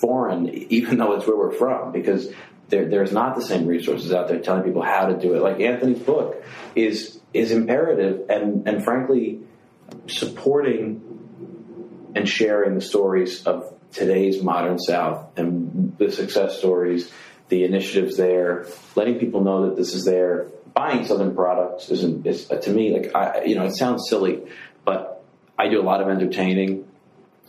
foreign, even though it's where we're from, because there, there's not the same resources out there telling people how to do it. Like Anthony's book is is imperative, and and frankly, supporting and sharing the stories of today's modern South and the success stories, the initiatives there, letting people know that this is there. Buying Southern products isn't is to me like I you know it sounds silly, but I do a lot of entertaining.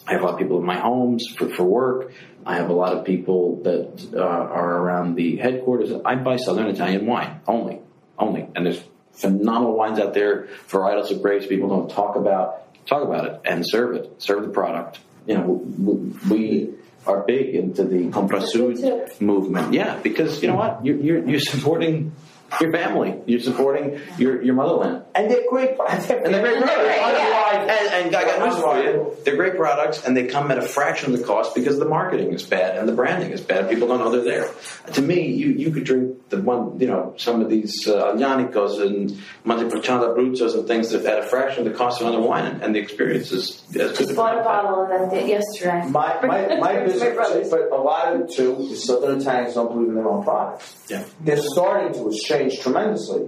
I have a lot of people in my homes for, for work. I have a lot of people that uh, are around the headquarters. I buy Southern Italian wine only, only, and there's phenomenal wines out there, varietals of grapes. People don't talk about talk about it and serve it, serve the product. You know, we are big into the Compra Sud movement. Yeah, because you know what, you're, you're, you're supporting your family. You're supporting your, your motherland. And they're great. And they're great products. And, and I got news for you. They're great products, and they come at a fraction of the cost because the marketing is bad and the branding is bad. People don't know they're there. To me, you, you could drink the one, you know, some of these uh, Aglianicos and Montepulciano Abruzzos and things that at a fraction of the cost of another wine, and, and the experience is as good. Bought a bottle of them yesterday. My, my, my My business, but a lot of it too is Southern Italians don't believe in their own products. Yeah. They're starting to. It's changed tremendously.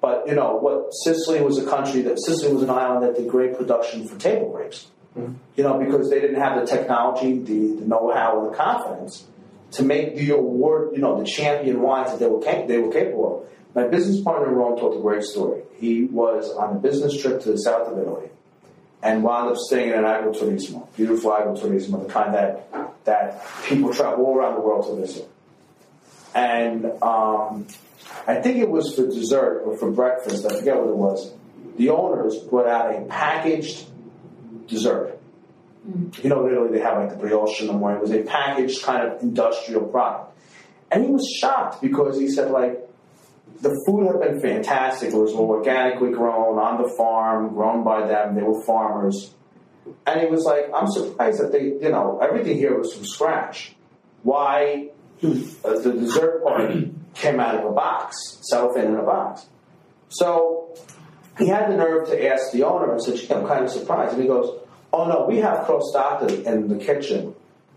But you know what? Sicily was a country that Sicily was an island that did great production for table grapes. Mm-hmm. You know because they didn't have the technology, the, the know-how, or the confidence to make the award. You know the champion wines that they were cap- they were capable of. My business partner in Rome told a great story. He was on a business trip to the south of Italy and wound up staying in an agriturismo, beautiful agriturismo, the kind that that people travel all around the world to visit. And um, I think it was for dessert or for breakfast, I forget what it was. The owners brought out a packaged dessert. You know, in Italy they have like the brioche in the morning. It was a packaged kind of industrial product. And he was shocked because he said, like, the food had been fantastic. It was all organically grown on the farm, grown by them. They were farmers. And he was like, I'm surprised that they, you know, everything here was from scratch. Why uh, the dessert party came out of a box, cellophane in a box. So he had the nerve to ask the owner and said, "Gee, I'm kind of surprised. And he goes, Oh no, we have crostata in the kitchen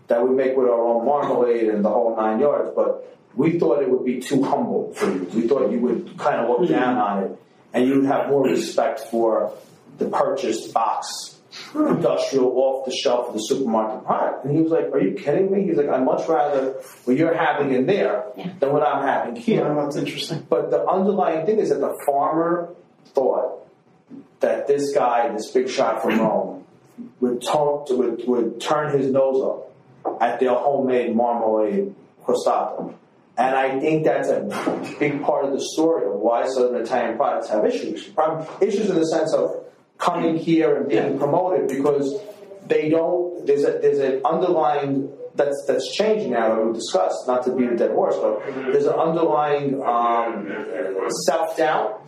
that we make with our own marmalade and the whole nine yards, but we thought it would be too humble for you. We thought you would kind of look down on it and you would have more respect for the purchased box industrial off the shelf of the supermarket product. And he was like, Are you kidding me? He's like, I'd much rather what you're having in there Yeah. than what I'm having here. Yeah, that's interesting. But the underlying thing is that the farmer thought that this guy, this big shot from Rome, would, talk to, would, would turn his nose up at their homemade marmalade crostata. And I think that's a big part of the story of why Southern Italian products have issues. Problem- Issues in the sense of coming here and being promoted because they don't. There's a there's an underlying that's that's changing now. that we discussed not to beat a dead horse, but there's an underlying um, self doubt.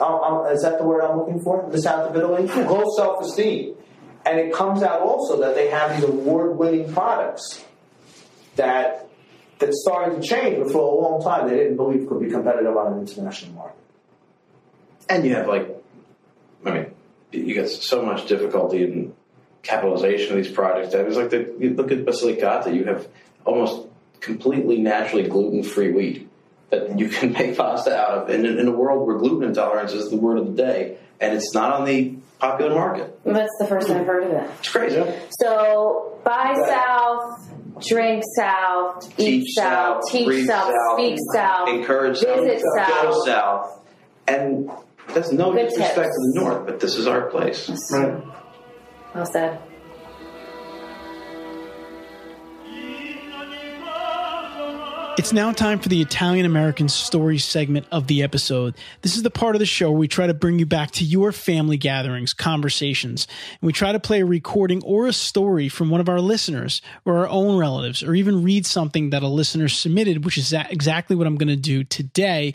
Um, um, is that the word I'm looking for? The south of Italy, low self esteem, and it comes out also that they have these award winning products that that's starting to change, but for a long time they didn't believe could be competitive on an international market. And you have like, I mean, you got so much difficulty in capitalization of these projects. It's like the, you look at Basilicata, you have almost completely naturally gluten free wheat that you can make pasta out of. And in, in a world where gluten intolerance is the word of the day, and it's not on the popular market. That's the first time I've heard of it. It's crazy. So buy Right. south, drink south, eat Teach south, south, teach south, south, speak south, Encourage visit south, go south. south. And that's no Good disrespect tips. to the north, but this is our place. Right. Well said. It's now time for the Italian American Story segment of the episode. This is the part of the show where we try to bring you back to your family gatherings, conversations, and we try to play a recording or a story from one of our listeners or our own relatives, or even read something that a listener submitted, which is exactly what I'm going to do today.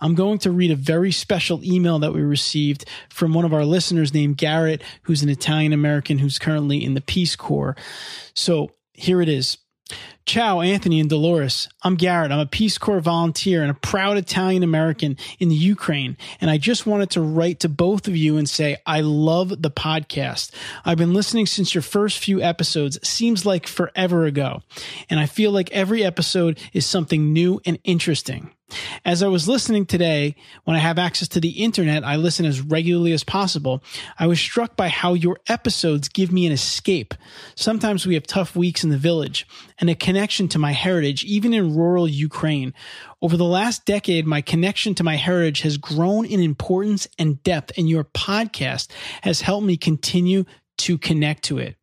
I'm going to read a very special email that we received from one of our listeners named Garrett, who's an Italian American who's currently in the Peace Corps. So here it is. Ciao, Anthony and Dolores. I'm Garrett. I'm a Peace Corps volunteer and a proud Italian American in the Ukraine. And I just wanted to write to both of you and say, I love the podcast. I've been listening since your first few episodes. Seems like forever ago. And I feel like every episode is something new and interesting. As I was listening today, when I have access to the internet, I listen as regularly as possible. I was struck by how your episodes give me an escape. Sometimes we have tough weeks in the village and a connection to my heritage, even in rural Ukraine. Over the last decade, my connection to my heritage has grown in importance and depth, and your podcast has helped me continue to connect to it.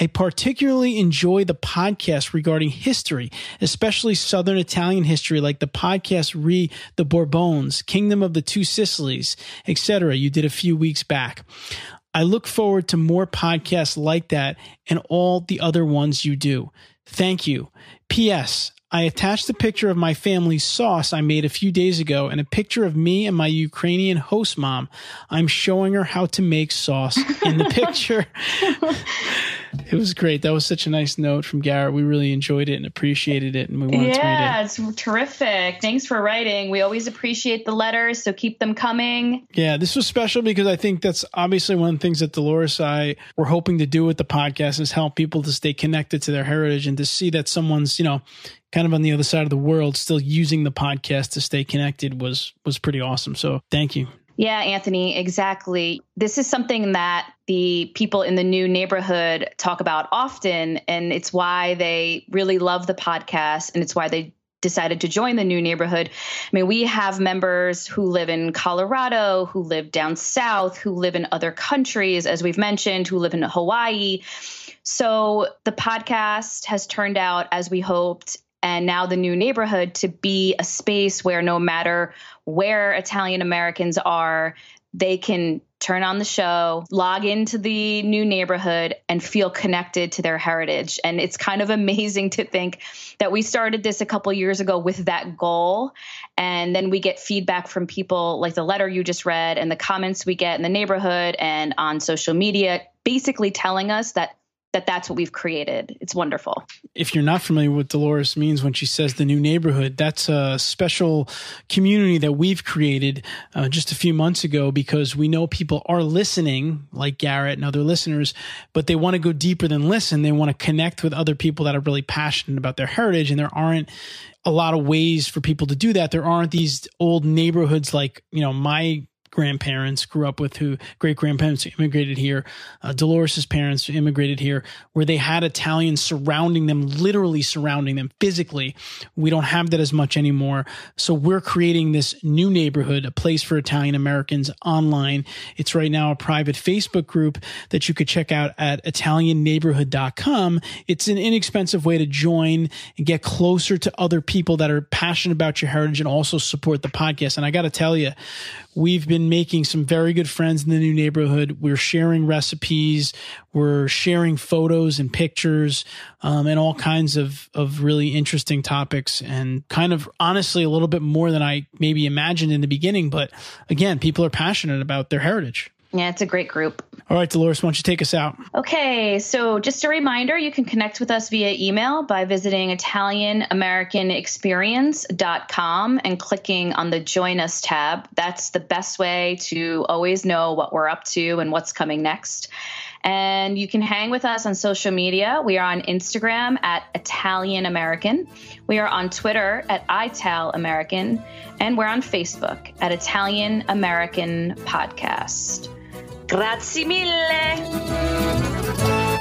I particularly enjoy the podcast regarding history, especially Southern Italian history, like the podcast Re the Bourbons, Kingdom of the Two Sicilies, etc. You did a few weeks back. I look forward to more podcasts like that and all the other ones you do. Thank you. P.S. I attached a picture of my family's sauce I made a few days ago and a picture of me and my Ukrainian host mom. I'm showing her how to make sauce in the picture. it was great. That was such a nice note from Garrett. We really enjoyed it and appreciated it, and we wanted to read Yeah, it. it's terrific. Thanks for writing. We always appreciate the letters, so keep them coming. Yeah, this was special because I think that's obviously one of the things that Dolores and I were hoping to do with the podcast is help people to stay connected to their heritage and to see that someone's, you know, kind of on the other side of the world still using the podcast to stay connected was was pretty awesome. So thank you. Yeah, Anthony, exactly. This is something that the people in the new neighborhood talk about often, and it's why they really love the podcast, and it's why they decided to join the new neighborhood. I mean, we have members who live in Colorado, who live down south, who live in other countries, as we've mentioned, who live in Hawaii. So the podcast has turned out as we hoped. And now the new neighborhood to be a space where no matter where Italian Americans are, they can turn on the show, log into the new neighborhood, and feel connected to their heritage. And it's kind of amazing to think that we started this a couple years ago with that goal. And then we get feedback from people like the letter you just read and the comments we get in the neighborhood and on social media, basically telling us that that that's what we've created. It's wonderful. If you're not familiar with Dolores means when she says the new neighborhood, that's a special community that we've created uh, just a few months ago because we know people are listening, like Garrett and other listeners, but they want to go deeper than listen. They want to connect with other people that are really passionate about their heritage, and there aren't a lot of ways for people to do that. There aren't these old neighborhoods like, you know, my grandparents grew up with who great grandparents immigrated here uh, dolores's parents immigrated here where they had italians surrounding them literally surrounding them physically. We don't have that as much anymore. So we're creating this new neighborhood a place for italian americans online. It's right now a private facebook group that you could check out at italianneighborhood.com it's an inexpensive way to join and get closer to other people that are passionate about your heritage and also support the podcast. And i got to tell you We've been making some very good friends in the new neighborhood. We're sharing recipes, we're sharing photos and pictures, um, and all kinds of of really interesting topics, and kind of honestly a little bit more than I maybe imagined in the beginning. But again, people are passionate about their heritage. Yeah, it's a great group. All right, Dolores, why don't you take us out? Okay, so just a reminder you can connect with us via email by visiting ItalianAmericanExperience.com and clicking on the Join Us tab. That's the best way to always know what we're up to and what's coming next. And you can hang with us on social media. We are on Instagram at Italian American. We are on Twitter at Ital American. And we're on Facebook at Italian American Podcast. Grazie mille!